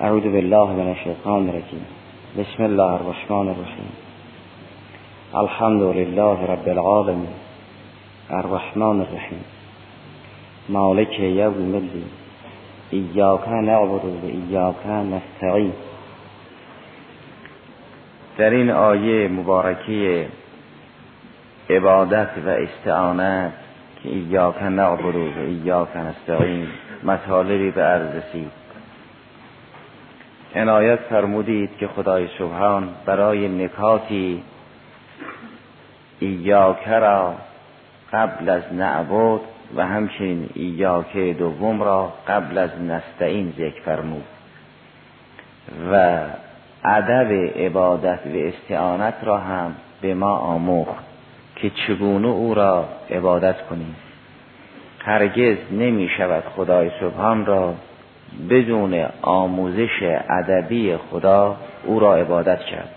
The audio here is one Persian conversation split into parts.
اعوذ بالله من الشیطان الرجیم. بسم الله الرحمن الرحیم. الحمد لله رب العالمین. الرحمن الرحیم. مالک یوم الدین. ایاک نعبد و ایاک نستعین. در این آیه مبارکه عبادت و استعانت که ایاک نعبد و ایاک نستعین مطالبی به عرض رسید. عنایت فرمودید که خدای سبحان برای نکاتی ایاک را قبل از نعبد و همچنین ایاک دوم را قبل از نستعین ذکر فرمود و ادب عبادت و استعانت را هم به ما آموخت که چگونه او را عبادت کنیم. هرگز نمی شود خدای سبحان را بدون آموزش ادبی خدا او را عبادت کرد.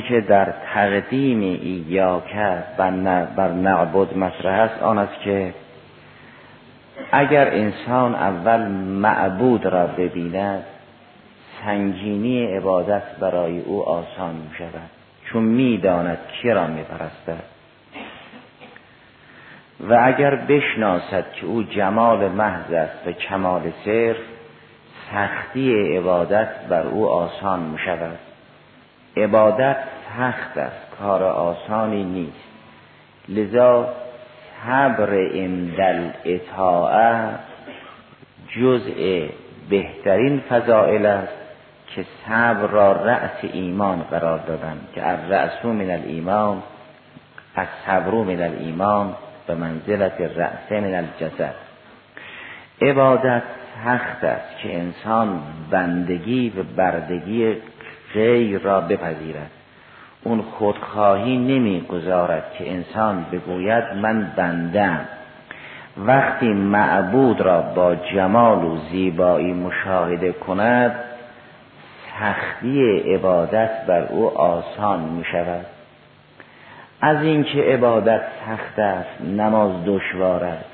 که در تقدیم ایاکه بر نعبد مطرح است آن است که اگر انسان اول معبود را ببیند سنگینی عبادت برای او آسان می شود چون می‌داند کی را می پرستد و اگر بشناسد که او جمال محض است و کمال صرف سختی عبادت بر او آسان می شود عبادت سخت است کار آسانی نیست. لذا صبر اندل اطاعه جزء بهترین فضائل است که صبر را رأس ایمان قرار دادن. که الرأس من الایمان از صبر من الایمان. به منزلت رأس من الجسد. عبادت سخت است که انسان بندگی و بردگی غیر را بپذیرد. اون خودخواهی نمی‌گذارد که انسان بگوید من بندم. وقتی معبود را با جمال و زیبایی مشاهده کند سختی عبادت بر او آسان می شود از اینکه عبادت سخت است نماز دشوار است.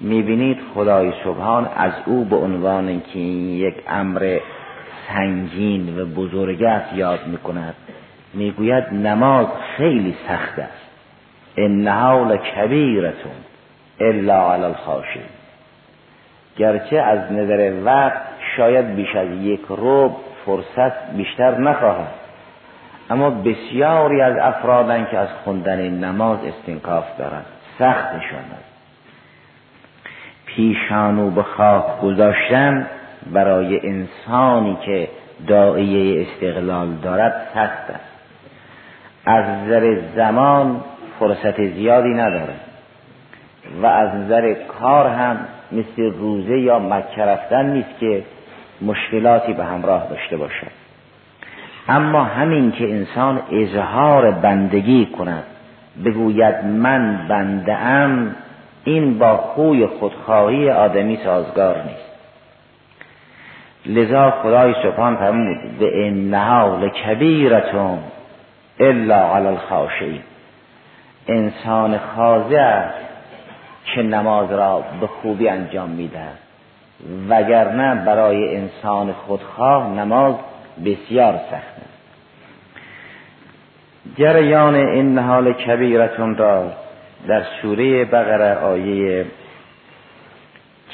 می‌بینید خدای سبحان از او به عنوان که این یک امر سنگین و بزرگ است یاد می‌کند. می‌گوید نماز خیلی سخت است. انها لکبیرتون الا علی الخاشعین. گرچه از نظر وقت شاید بیش از یک روب فرصت بیشتر نخواهد. اما بسیاری از افرادن که از خوندن نماز استنکاف دارند. سختشون است. پیشانو به خاک گذاشتن برای انسانی که دائیه استقلال دارد سخت است. از نظر زمان فرصت زیادی نداره و از نظر کار هم مثل روزه یا مکه رفتن نیست که مشکلاتی به همراه داشته باشد. اما همین که انسان اظهار بندگی کند بگوید من بنده ام این با خوی خودخواهی آدمی سازگار نیست. لذا خدای سبحان فرمود به انها لکبیرتون الا علی الخاشعین. انسان خاضع که نماز را به خوبی انجام میده وگرنه برای انسان خودخواه نماز بسیار سخت است. جریان این حال کبیرتون را در سوره بقره آیه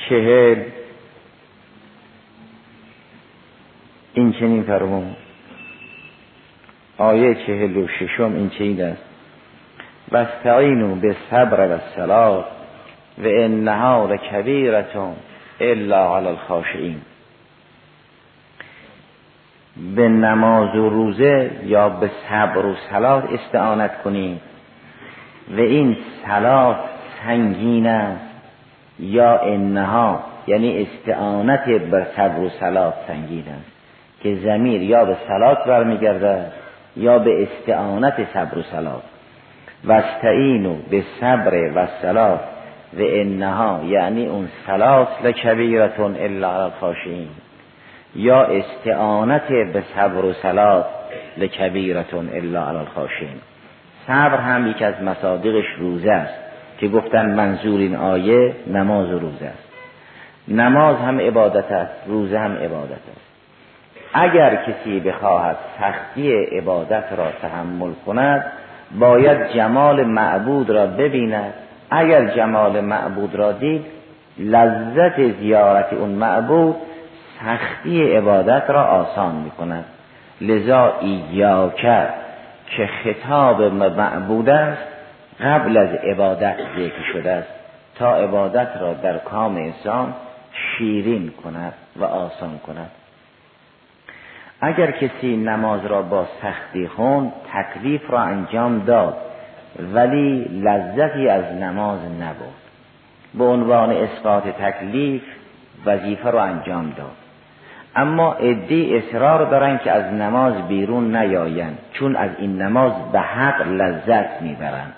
چهل این چنین فرمون آیه چهل و ششم این چنین است. و استعینو به صبر و سلات و انها لکبیرتون الا علی الخاشعین به نماز و روزه یا به صبر و سلات استعانت کنید و این سلات سنگین است یا انها یعنی استعانت بر صبر و سلات سنگین است که زمیر یا به سلات برمیگرده یا به استعانت صبر و سلات و استعینو به صبر و سلات و انها یعنی اون سلات لکبیرتون الا الخاشعین یا استعانت به صبر و سلات لکبیرتون الا علی الخاشین صبر هم یکی از مصادیقش روزه است که گفتن منظور این آیه نماز و روزه است. نماز هم عبادت است روزه هم عبادت است. اگر کسی بخواهد سختی عبادت را تحمل کند باید جمال معبود را ببیند. اگر جمال معبود را دید لذت زیارت اون معبود سختی عبادت را آسان می کند لذا ایاکه که خطاب معبود است قبل از عبادت ذکر شده است. تا عبادت را در کام انسان شیرین کند و آسان کند. اگر کسی نماز را با سختی خوند تکلیف را انجام داد ولی لذتی از نماز نبود به عنوان اثبات تکلیف وظیفه را انجام داد. اما عده اصرار دارن که از نماز بیرون نیایند چون از این نماز به حق لذت می‌برند.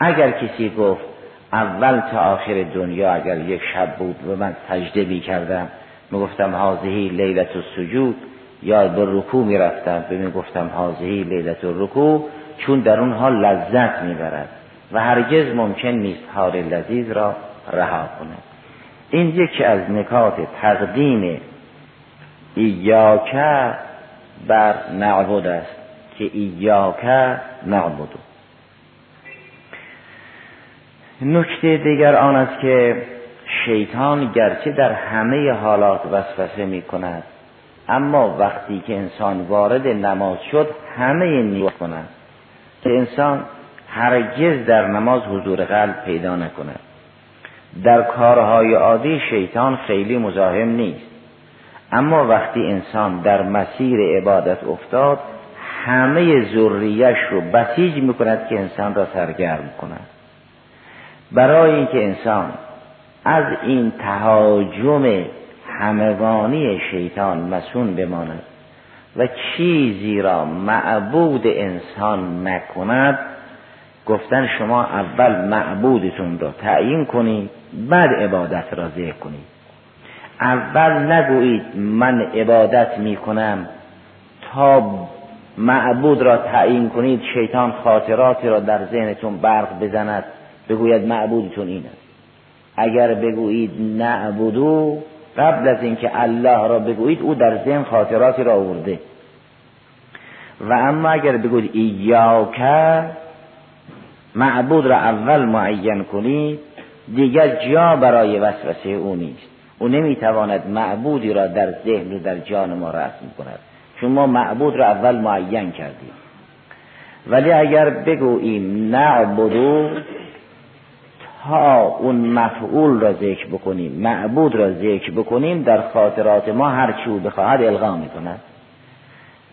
اگر کسی گفت اول تا آخر دنیا اگر یک شب بود و من سجده بی کردم می‌گفتم حاضهی لیلت سجود یا به رکوع می‌رفتم به می‌گفتم حاضهی لیلت رکوع چون در اون حال لذت می‌برد و هرگز ممکن نیست حال لذیذ را رها کند. این یکی از نکات تقدیم ایاکه بر نعبد است که ایاکه نعبدو نکته دیگر آن است که شیطان گرچه در همه حالات وسوسه می کند اما وقتی که انسان وارد نماز شد همه نیت کند. که انسان هرگز در نماز حضور قلب پیدا نکند. در کارهای عادی شیطان خیلی مزاحم نیست. اما وقتی انسان در مسیر عبادت افتاد همه ذریش رو بسیج می کند که انسان را سرگرم کند. برای اینکه انسان از این تهاجم همگانی شیطان مسون بماند و چیزی را معبود انسان نکند گفتن شما اول معبودتون را تعیین کنید بعد عبادت را ذکر کنید. اول نگویید من عبادت می کنم تا معبود را تعیین کنید شیطان خاطراتی را در ذهنتون برق بزند بگوید معبودتون این است. اگر بگویید نعبدو قبل از اینکه الله را بگویید او در ذهن خاطراتی را آورده. و اما اگر بگویید ایاکه معبود را اول معین کنید دیگر جا برای وسوسه او نیست. او نمی‌تواند معبودی را در ذهن و در جان ما رسم کند. چون ما معبود را اول معین کردیم. ولی اگر بگوییم نعبدو تا اون مفعول را ذکر بکنیم معبود را ذکر بکنیم در خاطرات ما هر چی او بخواهد القا می‌کند.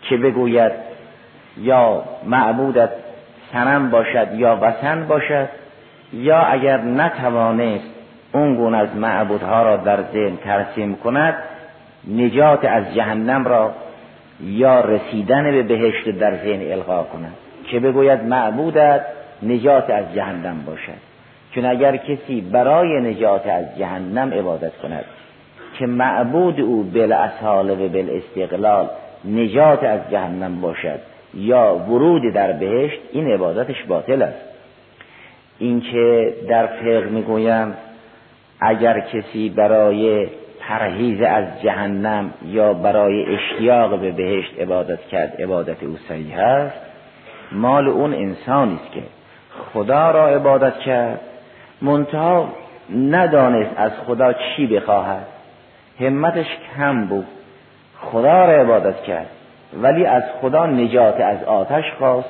که بگوید یا معبودت سنم باشد یا وسن باشد یا اگر نتوانست اون گونه از معبودها را در ذهن ترسیم کند نجات از جهنم را یا رسیدن به بهشت در ذهن القا کند. که بگوید معبودت نجات از جهنم باشد. چون اگر کسی برای نجات از جهنم عبادت کند که معبود او بالاصاله و بالاستقلال نجات از جهنم باشد یا ورود در بهشت این عبادتش باطل است. اینکه در فقه می‌گویم اگر کسی برای پرهیز از جهنم یا برای اشتیاق به بهشت عبادت کرد عبادت او صحیح است. مال اون انسانی است که خدا را عبادت کرد. منتها ندانست از خدا چی بخواهد. همتش کم بود. خدا را عبادت کرد. ولی از خدا نجات از آتش خواست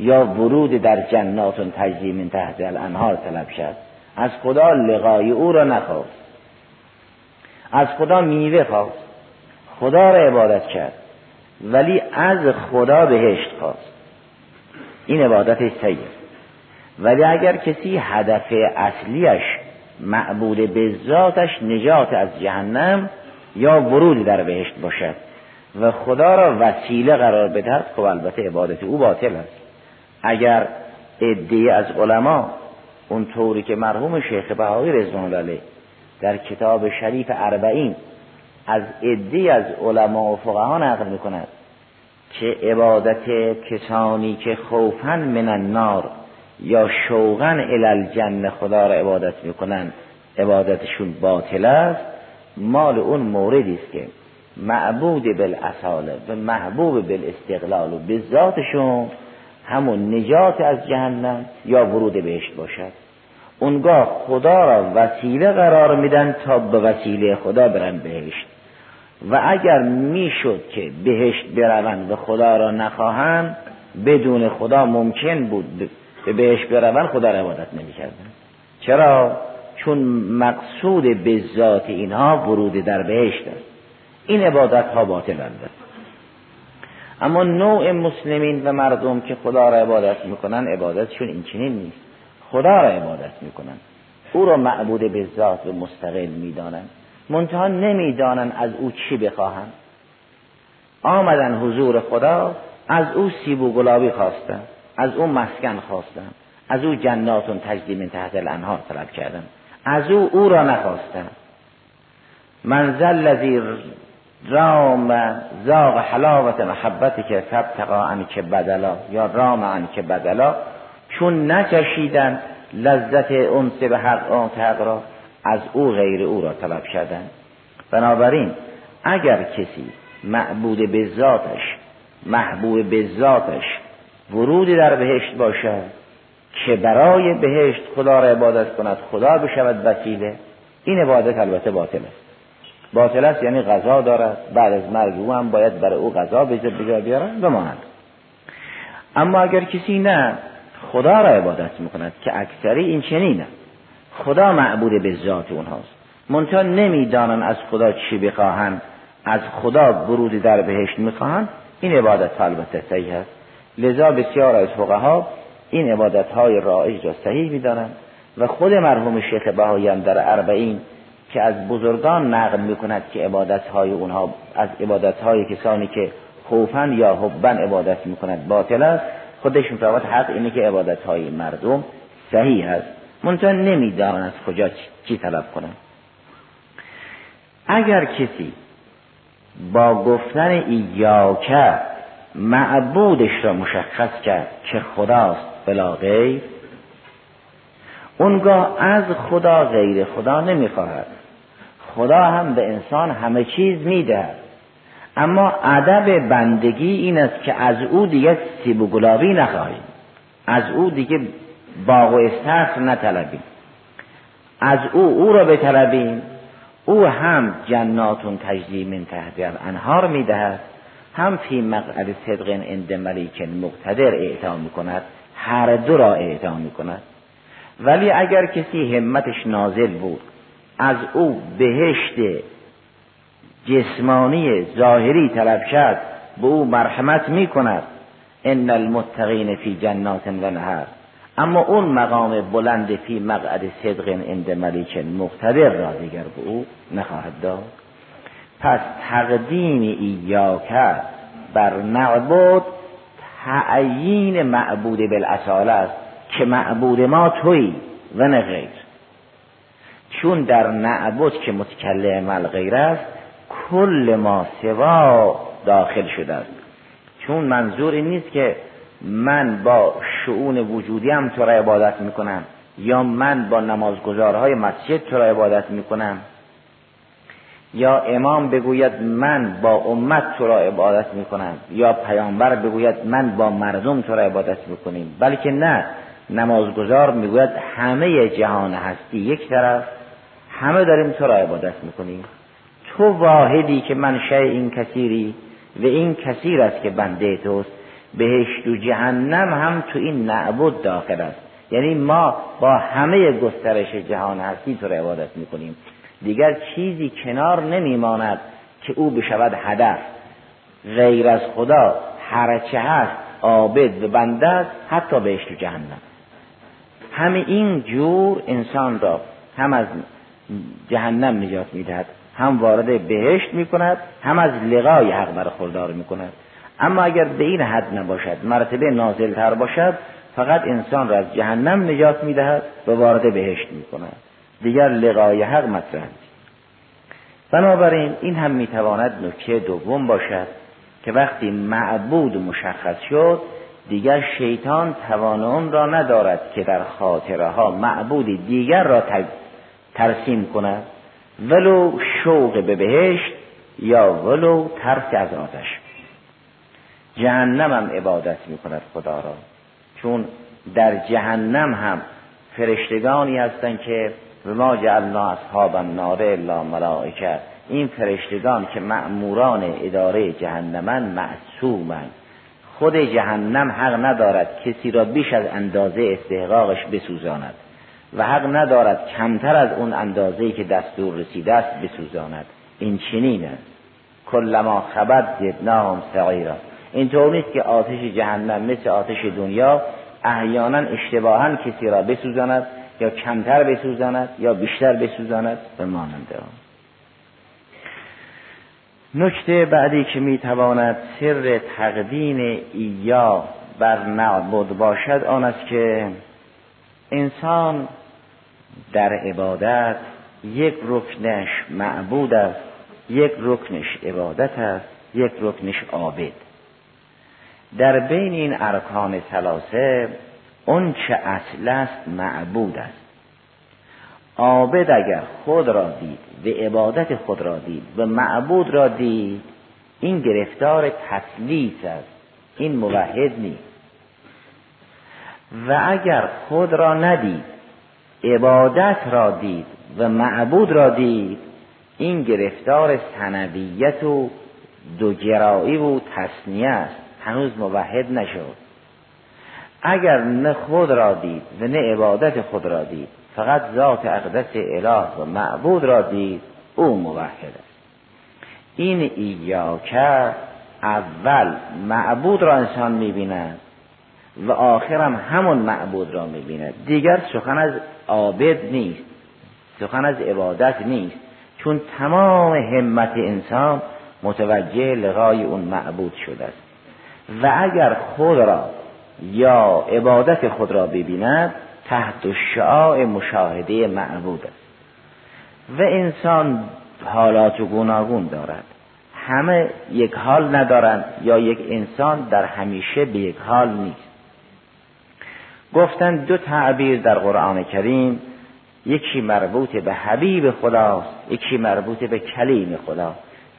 یا ورود در جنات تجری من تحت الانهار طلب شد. از خدا لقای او را نخواست از خدا میوه خواست. خدا را عبادت کرد. ولی از خدا بهشت خواست. این عبادت سید ولی اگر کسی هدف اصلیش معبود به ذاتش نجات از جهنم یا ورود در بهشت باشد و خدا را وسیله قرار بدهد خب البته عبادت او باطل است. اگر عده از علما اون طوری که مرحوم شیخ بهایی رضوان علیه در کتاب شریف اربعین از عده از علما و فقها نقل می‌کند که عبادت کسانی که خوفن من النار یا شوقن الالجن خدا را عبادت می‌کنن عبادتشون باطل است. مال اون موردی است که معبود بالاصاله و محبوب بالاستقلال و به ذاتشون همون نجات از جهنم یا ورود بهشت باشد. اونگاه خدا را وسیله قرار میدن تا به وسیله خدا برن بهشت. و اگر می‌شد که بهشت بروند و خدا را نخواهند بدون خدا ممکن بود به بهشت بروند خدا را عبادت نمی‌کردن. چرا؟ چون مقصود به ذات اینها ورود در بهشت است. این عبادت ها باطل است اما نوع مسلمین و مردم که خدا را عبادت می‌کنن عبادتشون این نیست. خدا را عبادت می‌کنن. او را معبود به ذات و مستقل می‌دانند منتها نمی‌دانند از او چی بخواهند. آمدن حضور خدا از او سیب و گلابی خواستن از او مسکن خواستن از او جناتون تجدی من تحت الانهار طلب کردن از او او را نخواستن. منزل الذی رام زاغ حلاوت محبتی که تبتقا عن که بدلا یا رام عن که بدلا. چون نچشیدن لذت انس به حق آن حق را از او غیر او را طلب کردن. بنابراین اگر کسی معبود به ذاتش محبوب به ذاتش ورودی در بهشت باشد که برای بهشت خدا را عبادت کند خدا بشود وسیله این عبادت البته باطل است باطل است یعنی غذا دارد. بعد از مرگ او هم باید برای او غذا به جا بیارن بماند. اما اگر کسی نه خدا را عبادت می‌کند که اکثری این چنینه. خدا معبود به ذات اونهاست. منتها نمی‌دانن از خدا چی بخواهند از خدا ورود در بهشت می‌خواهند. این عبادت ها البته صحیح است. لذا بسیار از فقها این عبادت های رایج را صحیح می‌دانند. و خود مرحوم شیخ بهایان در اربعین که از بزرگان نقل می‌کند که عبادت های اونها از عبادت های کسانی که خوفن یا حبن عبادت می‌کند باطل است. خودش میفرماد حق اینه که عبادت های مردم صحیح است. منتها نمی‌دانند از کجا چی طلب کنند اگر کسی با گفتن ایاکه معبودش را مشخص کرد که خداست بلا غیر اونگاه از خدا غیر خدا نمی‌خواهد. خدا هم به انسان همه چیز می‌دهد اما ادب بندگی این است که از او دیگه سیب و گلابی نخواهیم. از او دیگه باغ و استخر نطلبیم. از او او را بطلبیم. او هم جناتون تجلی من انهار می‌دهد. هم فی مقعد صدق عند ملیک مقتدر اعطا می‌کند. هر دو را اعطا می‌کند. ولی اگر کسی همتش نازل بود از او بهشت جسمانی ظاهری طلب کرد به او مرحمت می کند ان المتقین فی جنات و نهر. اما اون مقام بلند فی مقعد صدق عند ملیک مقتدر را دیگر به او نخواهد داد. پس تقدیم ایاکه بر معبود تعیین معبود بالاصاله است که معبود ما توی و نه غیر چون در نعبد که متکلم الغیر است کل ما سوا داخل شده است. چون منظور این نیست که من با شعون وجودی هم تو را عبادت می‌کنم یا من با نمازگزارهای مسجد تو را عبادت می‌کنم. یا امام بگوید من با امت تو را عبادت می‌کنم. یا پیامبر بگوید من با مردم تو را عبادت می‌کنیم. بلکه نه نمازگزار می‌گوید همه جهان هستی یک طرف همه داریم تو را عبادت می‌کنیم. تو واحدی که منشه این کثیری و این کثیر است که بنده توست. بهشت و جهنم هم تو این نعبد داخل است. یعنی ما با همه گسترش جهان هستی تو را عبادت می‌کنیم. دیگر چیزی کنار نمیماند که او بشود هدف. غیر از خدا هرچه هست عابد و بنده است حتی بهشت و جهنم. همه این جور انسان را هم از جهنم نجات می‌دهد. هم وارد بهشت می‌کند هم از لقای حق برخوردار می‌کند. اما اگر به این حد نباشد مرتبه نازلتر باشد فقط انسان را از جهنم نجات می‌دهد و وارد بهشت می‌کند. دیگر لقای حق مطرح بنابراین این هم می‌تواند نکته دوم باشد که وقتی معبود مشخص شد دیگر شیطان توان را ندارد که در خاطره ها معبودی دیگر را ترسیم کند. ولو شوق به بهشت یا ولو ترس از آتش. جهنم هم عبادت می کند خدا را. چون در جهنم هم فرشتگانی هستند که به ما جعلنا اصحاب النار الا ملائکه. این فرشتگان که مأموران اداره جهنمن معصومن خود جهنم حق ندارد کسی را بیش از اندازه استحقاقش بسوزاند. و حق ندارد کمتر از اون اندازه که دستور رسیده است بسوزاند. این چنین است. کلما خبت زدناهم سعیرا. اینطور نیست که آتش جهنم مثل آتش دنیا احیانا اشتباها کسی را بسوزاند یا کمتر بسوزاند یا بیشتر بسوزاند به مانند آن. نکته بعدی که می‌تواند سر تقدیم ایا بر نعبد باشد آن است که انسان در عبادت یک رکنش معبود است یک رکنش عبادت است یک رکنش عابد. در بین این ارکان ثلاثه اون چه اصل است معبود است. عابد اگر خود را دید و عبادت خود را دید و معبود را دید این گرفتار تسلیس است این موحد نیست. و اگر خود را ندید عبادت را دید و معبود را دید. این گرفتار سنویت و دوگرایی و تصنیه است. هنوز موحد نشد. اگر نه خود را دید و نه عبادت خود را دید فقط ذات اقدس اله و معبود را دید او موحد است. این ایاکه اول معبود را انسان می‌بیند. و آخرم همون معبود را می‌بیند. دیگر سخن از عابد نیست. سخن از عبادت نیست. چون تمام همت انسان متوجه لغای اون معبود شده است. و اگر خود را یا عبادت خود را ببیند تحت شعاع مشاهده معبود است. و انسان حالات و گوناگون دارد. همه یک حال ندارند یا یک انسان در همیشه به یک حال نیست. گفتن دو تعبیر در قرآن کریم یکی مربوط به حبیب خداست یکی مربوط به کلیم خدا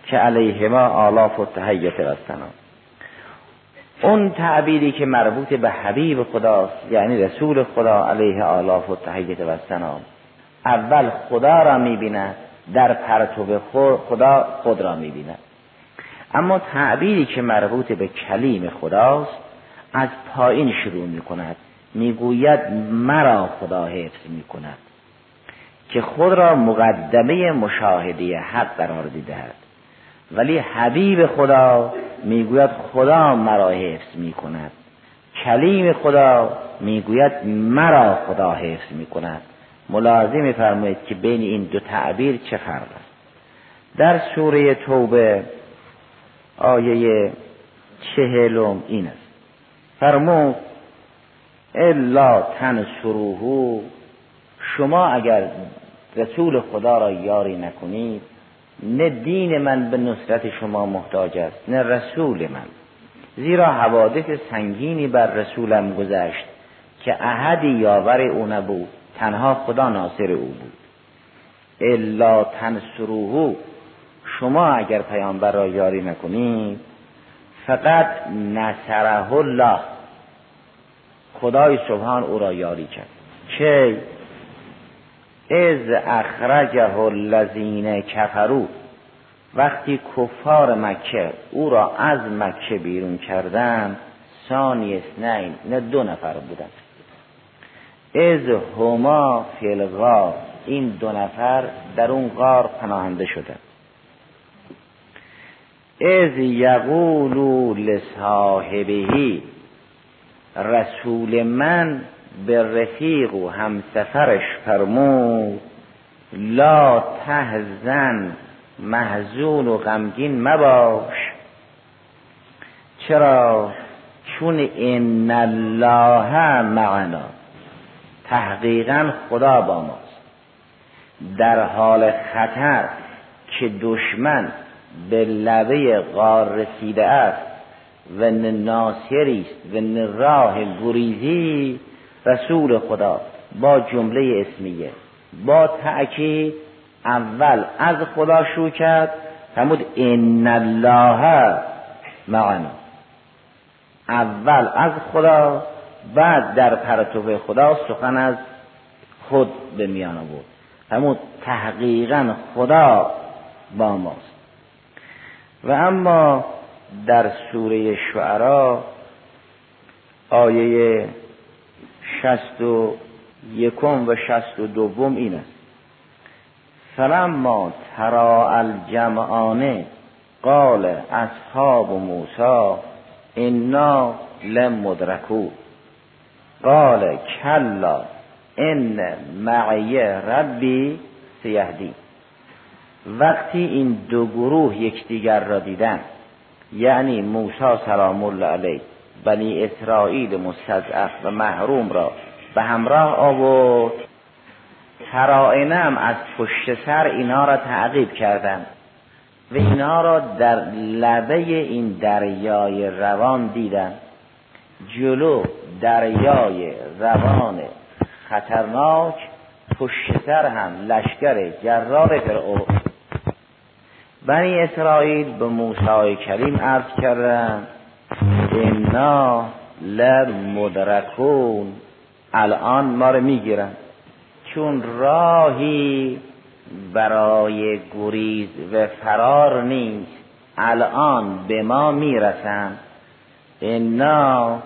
که علیهما آلاف و تحیت و اون تعبیری که مربوط به حبیب خداست یعنی رسول خدا علیه آلاف و و سلام اول خدا را می‌بیند در پرتوب خدا خود را می‌بیند. اما تعبیری که مربوط به کلیم خداست از پایین شروع می‌کند. می‌گوید مرا خدا حفظ می‌کند که خود را مقدمه مشاهده حق قرار دیدهد ولی حبیب خدا می‌گوید خدا مرا حفظ می‌کند. کلیم خدا می‌گوید مرا خدا حفظ می‌کند. ملاحظه میفرمایید که بین این دو تعبیر چه فرق است؟ در سوره توبه آیه چهلم این است. فرمود الا تنصروه شما اگر رسول خدا را یاری نکنید نه دین من به نصرت شما محتاج است نه رسول من. زیرا حوادث سنگینی بر رسولم گذشت که احدی یاور او نبود تنها خدا ناصر او بود. الا تنصروه شما اگر پیامبر را یاری نکنید فقط نصره الله. خدای سبحان او را یاری کرد. چه از اخرجه الذین کفرو وقتی کفار مکه او را از مکه بیرون کردن ثانی اثنین نه دو نفر بودن از هما فی الغار این دو نفر در اون غار پناهنده شده از یقولو لصاحبهی رسول من به رفیق و همسفرش فرمود لا تهزن محزون و غمگین مباش. چرا؟ چون ان الله معنا. تحقیقا خدا با ماست. در حال خطر که دشمن به لبه غار رسیده است و ناصری است و راه گریزی رسول خدا با جمله اسمیه. با تأکید اول از خدا شروع کرد فرمود ان الله معنا. اول از خدا بعد در پرتو خدا سخن از خود به میان آورد. فرمود تحقیقا خدا با ماست. و اما در سوره شعرا آیه شست و یکم و شست و دوم این است فلما ترا الجمعانه قال اصحاب موسی انا لمدرکو قال کلا ان معی ربی سیهدی وقتی این دو گروه یکدیگر را دیدن یعنی موسی سلام الله علیه بنی اسرائیل مستضعف و محروم را به همراه آورد. ترائنم از پشت سر اینها را تعقیب کردند و اینها را در لبه این دریای روان دیدند. جلو دریای روان خطرناک پشت سر هم لشکر جرار فرعون بنی اسرائیل به موسی کریم عرض کردند انا لمدرکون. الان ما رو می‌گیرن. چون راهی برای گریز و فرار نیست الان به ما می‌رسن. انا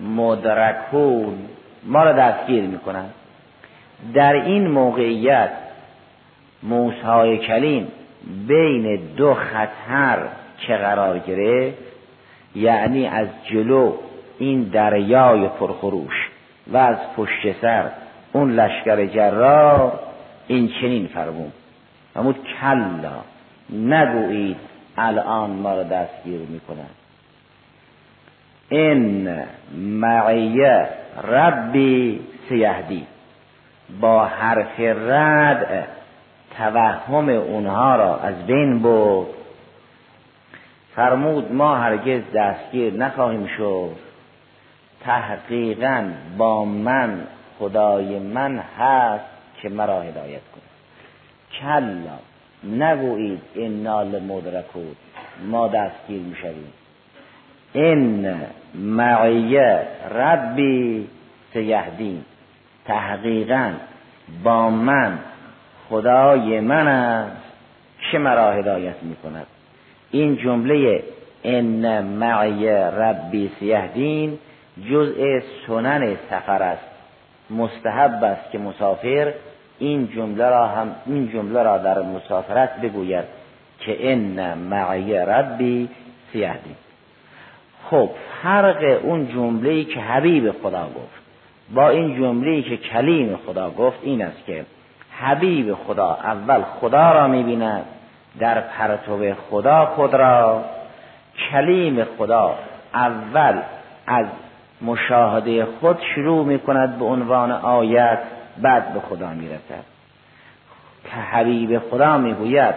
لمدرکون. ما را دستگیر می‌کنن. در این موقعیت موسی کلیم بین دو خطر که قرار گرفت یعنی از جلو این دریای پرخروش و از پشت سر اون لشکر جرار این چنین فرمون فرمود کلا نگویید الان ما را دستگیر می‌کنن این معیه ربی سیهدی. با حرف رد توهم اونها را از بین برد. فرمود ما هرگز دستگیر نخواهیم شد. تحقیقا با من خدای من هست که مرا هدایت کند کلا نگویید نال مدرکود ما دستگیر می‌شویم. این معیه ربی سیهدین. تحقیقا با من خدای من است. که مرا هدایت می کند این جمله ان معی ربی سیهدین جزء سنن سفر است. مستحب است که مسافر این جمله را هم این جمله را در مسافرت بگوید که ان معی ربی سیهدین خب فرق اون جمله که حبیب خدا گفت با این جمله که کلیم خدا گفت این است که حبیب خدا اول خدا را می‌بیند در پرتو خدا خود را. کلیم خدا اول از مشاهده خود شروع می کند به عنوان آیت بعد به خدا می رسد که حبیب خدا می گوید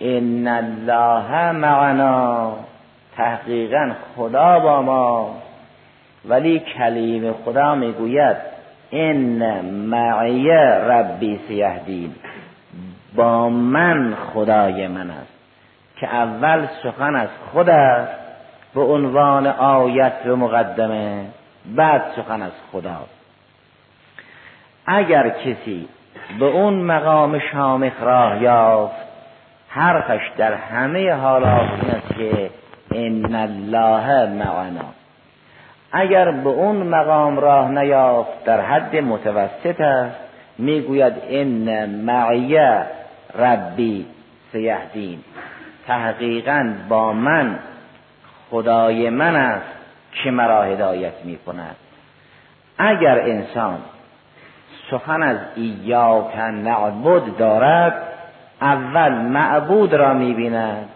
ان الله معنا. تحقیقا خدا با ما. ولی کلیم خدا می گوید ان معی ربی سیهدین با من خدای من است که اول سخن از خود است به عنوان آیت و مقدمه بعد سخن از خدا اگر کسی به اون مقام شامخ راه یافت حرفش در همه حالات این است که ان الله معنا اگر به اون مقام راه نیافت در حد متوسط است. می‌گوید ان معی ربی سیهدین. تحقیقا با من خدای من است که مرا هدایت می کند اگر انسان سخن از ایاک نعبد دارد اول معبود را می بیند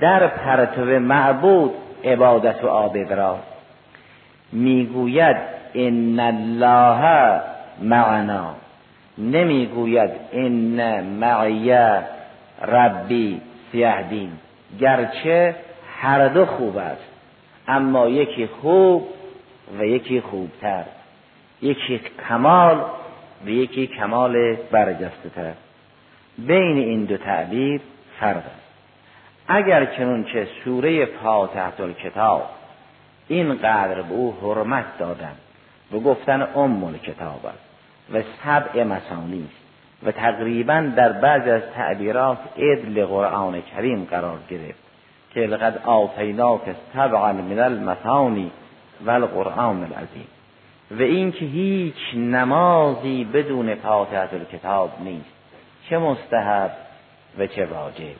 در پرتو معبود عبادت و عابد را. می‌گوید ان الله معنا. نمی‌گوید ان معی ربی سیهدین. گرچه هر دو خوب است اما یکی خوب و یکی خوبتر. یکی کمال و یکی کمال برجسته تر بین این دو تعبیر فرق است. اگر چنون سوره فاتحه الکتاب این قدر به او حرمت دادن. و گفتن ام کتاب و سبع مسانی و تقریبا در بعض از تعبیرات ادل قرآن کریم قرار گرفت. که لقد آتیناک سبعا من المثانی و القرآن العظیم. و اینکه هیچ نمازی بدون فاتحه الکتاب نیست. چه مستحب و چه واجب.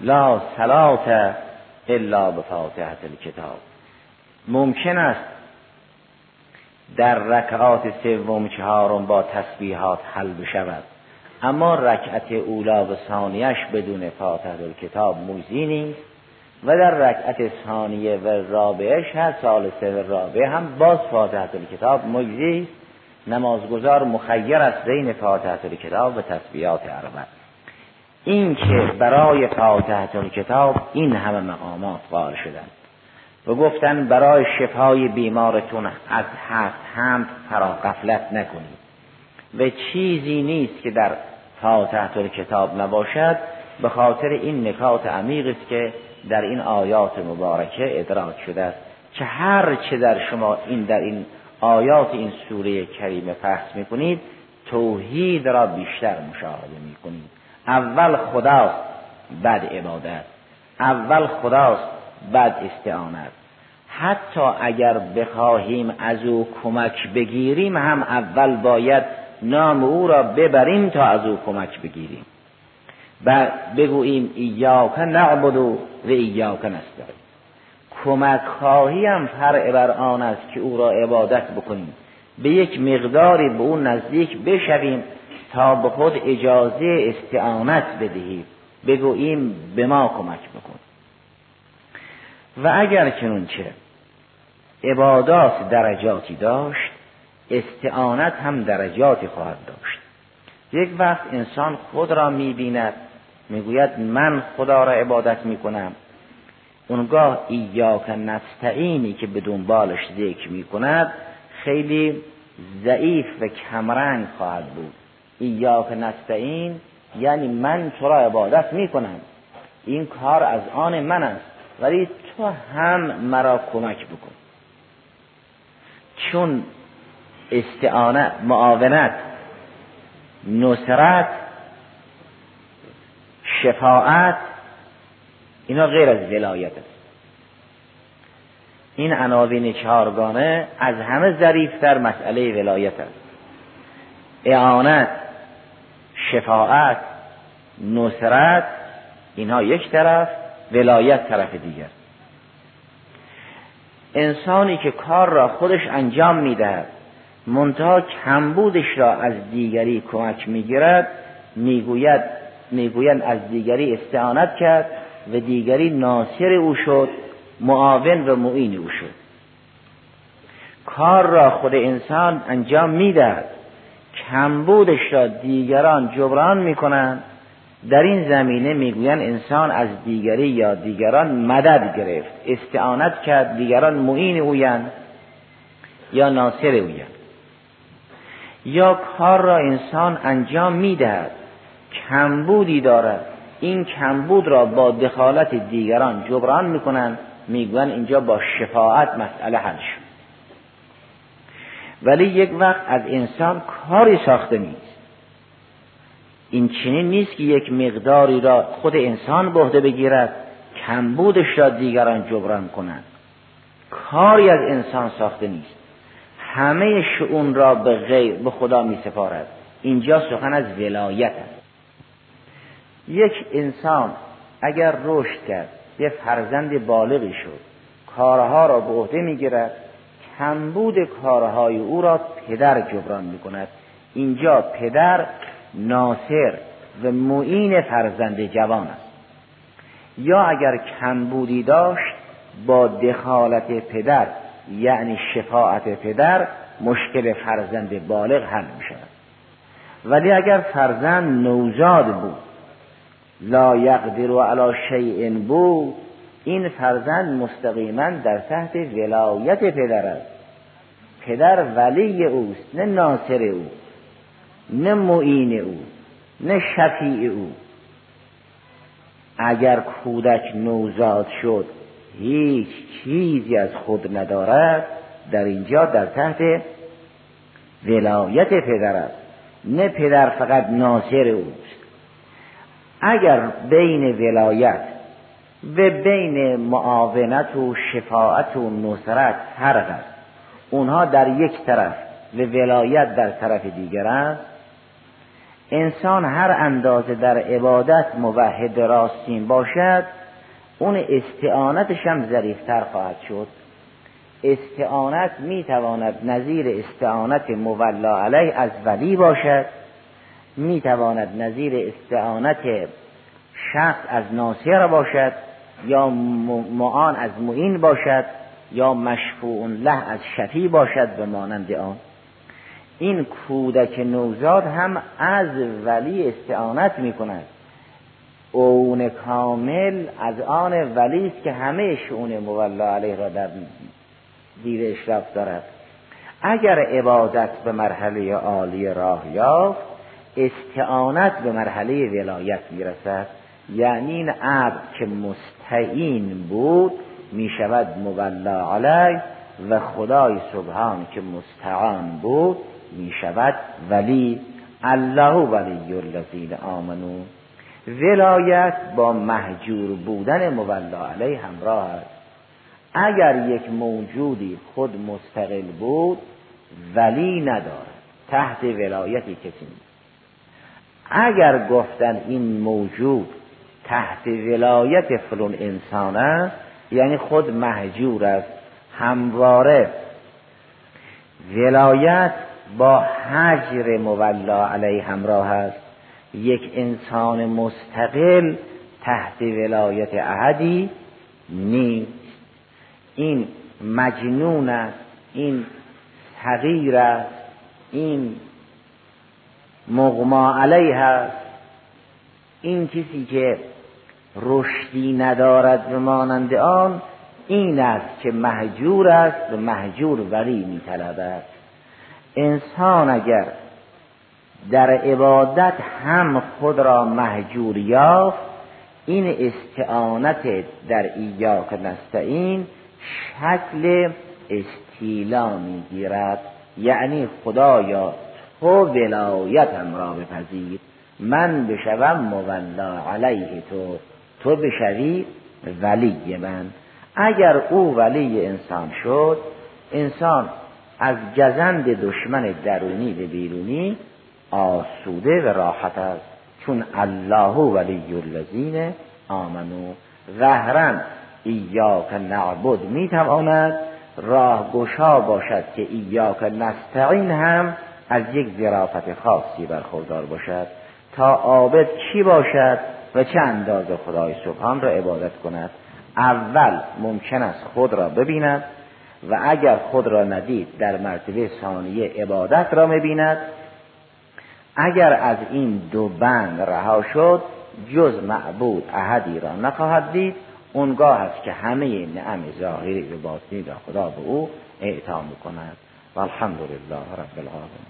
لا صلات الا به فاتحه الکتاب ممکن است در رکعات سوم چهارم با تسبیحات حل بشود. اما رکعت اولا و ثانیش بدون فاتحه الکتاب موزی نیست و در رکعت ثانیه و رابعش هر سالسه و رابعه هم باز فاتحه الکتاب مجزی است. نمازگزار مخیر است بین فاتحه الکتاب و تسبیحات اربع. این که برای فاتحه الکتاب این همه مقامات قائل شدند و گفتن برای شفای بیمارتون از هفت هم فرا غفلت نکنید. و چیزی نیست که در فاتحه کتاب نباشد به خاطر این نکات عمیق است که در این آیات مبارکه ادراک شده است. که هر چه در شما این در این آیات این سوره کریمه فحص می‌کنید توحید را بیشتر مشاهده می‌کنید. اول خداست بعد عبادت. اول خداست بعد استعانت. حتی اگر بخواهیم از او کمک بگیریم هم اول باید نام او را ببریم تا از او کمک بگیریم. و بگوییم ایاک نعبد و ایاک نستعین. کمک خواهی هم فرع بر آن است که او را عبادت بکنیم. به یک مقداری به او نزدیک بشویم تا به خود اجازه استعانت بدهیم. بگوییم به ما کمک بکن. و اگر چنونچه عبادات درجاتی داشت استعانت هم درجاتی خواهد داشت. یک وقت انسان خود را می‌بیند می‌گوید من خدا را عبادت می‌کنم. اونگاه ایاک نستعینی که به دنبالش ذکر می‌کند خیلی ضعیف و کمرنگ خواهد بود. ایاک نستعین یعنی من تو را عبادت می‌کنم. این کار از آن من است. ولی تو هم مرا کمک بکن. چون استعانت معاونت نصرت شفاعت اینا غیر از ولایت است. این عناوین چهارگانه از همه ظریفتر مسئله ولایت است. اعانت شفاعت نصرت اینها یک طرف ولایت طرف دیگر. انسانی که کار را خودش انجام می‌دهد منتها کمبودش را از دیگری کمک می‌گیرد می‌گوید می‌گویند از دیگری استعانت کرد و دیگری ناصر او شد معاون و معین او شد. کار را خود انسان انجام می‌دهد کمبودش را دیگران جبران می‌کنند در این زمینه می‌گویند انسان از دیگری یا دیگران مدد گرفت استعانت کرد دیگران معین اویند یا ناصر اویند. یا کار را انسان انجام می‌دهد کمبودی دارد این کمبود را با دخالت دیگران جبران می‌کنند می‌گویند اینجا با شفاعت مسئله حل شد. ولی یک وقت از انسان کاری ساخته نیست. این چنین نیست که یک مقداری را خود انسان بهده بگیرد کمبودش را دیگران جبران کنند کاری از انسان ساخته نیست. همه شعون را به غیر به خدا می سپارد اینجا سخن از ولایت است. یک انسان اگر رشد کرد یه فرزند بالغی شد کارها را به عهده می‌گیرد کمبود کارهای او را پدر جبران می کند اینجا پدر ناصر و معین فرزند جوان است. یا اگر کمبودی داشت با دخالت پدر یعنی شفاعت پدر مشکل فرزند بالغ حل می شود ولی اگر فرزند نوزاد بود لا یقدر و علا شیء بود این فرزند مستقیما در تحت ولایت پدر است. پدر ولی اوست نه ناصر او. نه معین او نه شفیع او. اگر کودک نوزاد شد هیچ چیزی از خود ندارد در اینجا در تحت ولایت پدر است. نه پدر فقط ناصر اوست. اگر بین ولایت و بین معاونت و شفاعت و نصرت فرق است اونها در یک طرف و ولایت در طرف دیگر است. انسان هر اندازه در عبادت موحد راستین باشد اون استعانتش هم ظریفتر خواهد شد. استعانت می‌تواند نظیر استعانت مولا علیه از ولی باشد می‌تواند نظیر استعانت شخص از ناصر باشد یا معان از معین باشد یا مشفوع له از شفی باشد به مانند آن. این کودک نوزاد هم از ولی استعانت می کند اون کامل از آن ولی است که همه شعون مولا علیه را در زیر اشراف دارد. اگر عبادت به مرحله عالی راه یافت استعانت به مرحله ولایت می‌رسد. یعنی این عبد که مستعین بود می شود مولا علیه و خدای سبحان که مستعان بود. می شود ولی الله ولی الذین آمنو. ولایت با محجور بودن مولا علیه همراه است. اگر یک موجودی خود مستقل بود ولی ندارد. تحت ولایتی کسی نیست. اگر گفتن این موجود تحت ولایت فلون انسان است یعنی خود محجور است همواره ولایت با حجر مولا علیه همراه است. یک انسان مستقل تحت ولایت احدی نیست. این مجنون است این صغیر است این مغما علیه است. این کسی که رشدی ندارد به مانند آن این است که محجور است به محجور ولی میطلبد. انسان اگر در عبادت هم خود را محجور یافت این استعانت در ایاک نستعین شکل استیلا می‌گیرد. یعنی خدایا تو ولایتم را بپذیر. من بشوم مولا علیه تو تو بشوی ولی من. اگر او ولی انسان شد انسان از گزند دشمن درونی به بیرونی آسوده و راحت است. چون الله ولی الذین آمنو. ظهرا ایاک نعبد می‌تواند راه گشا باشد که ایاک نستعین هم از یک ظرافت خاصی برخوردار باشد. تا عابد چی باشد و چه اندازه خدای سبحان را عبادت کند؟ اول ممکن است خود را ببیند. و اگر خود را ندید در مرتبه ثانیه عبادت را می‌بیند. اگر از این دو بند رها شد جز معبود احدی را نخواهد دید. اونگاه است که همه نعم ظاهری و باطنی را خدا به او اعطا می‌کند. و الحمدلله رب العالمین.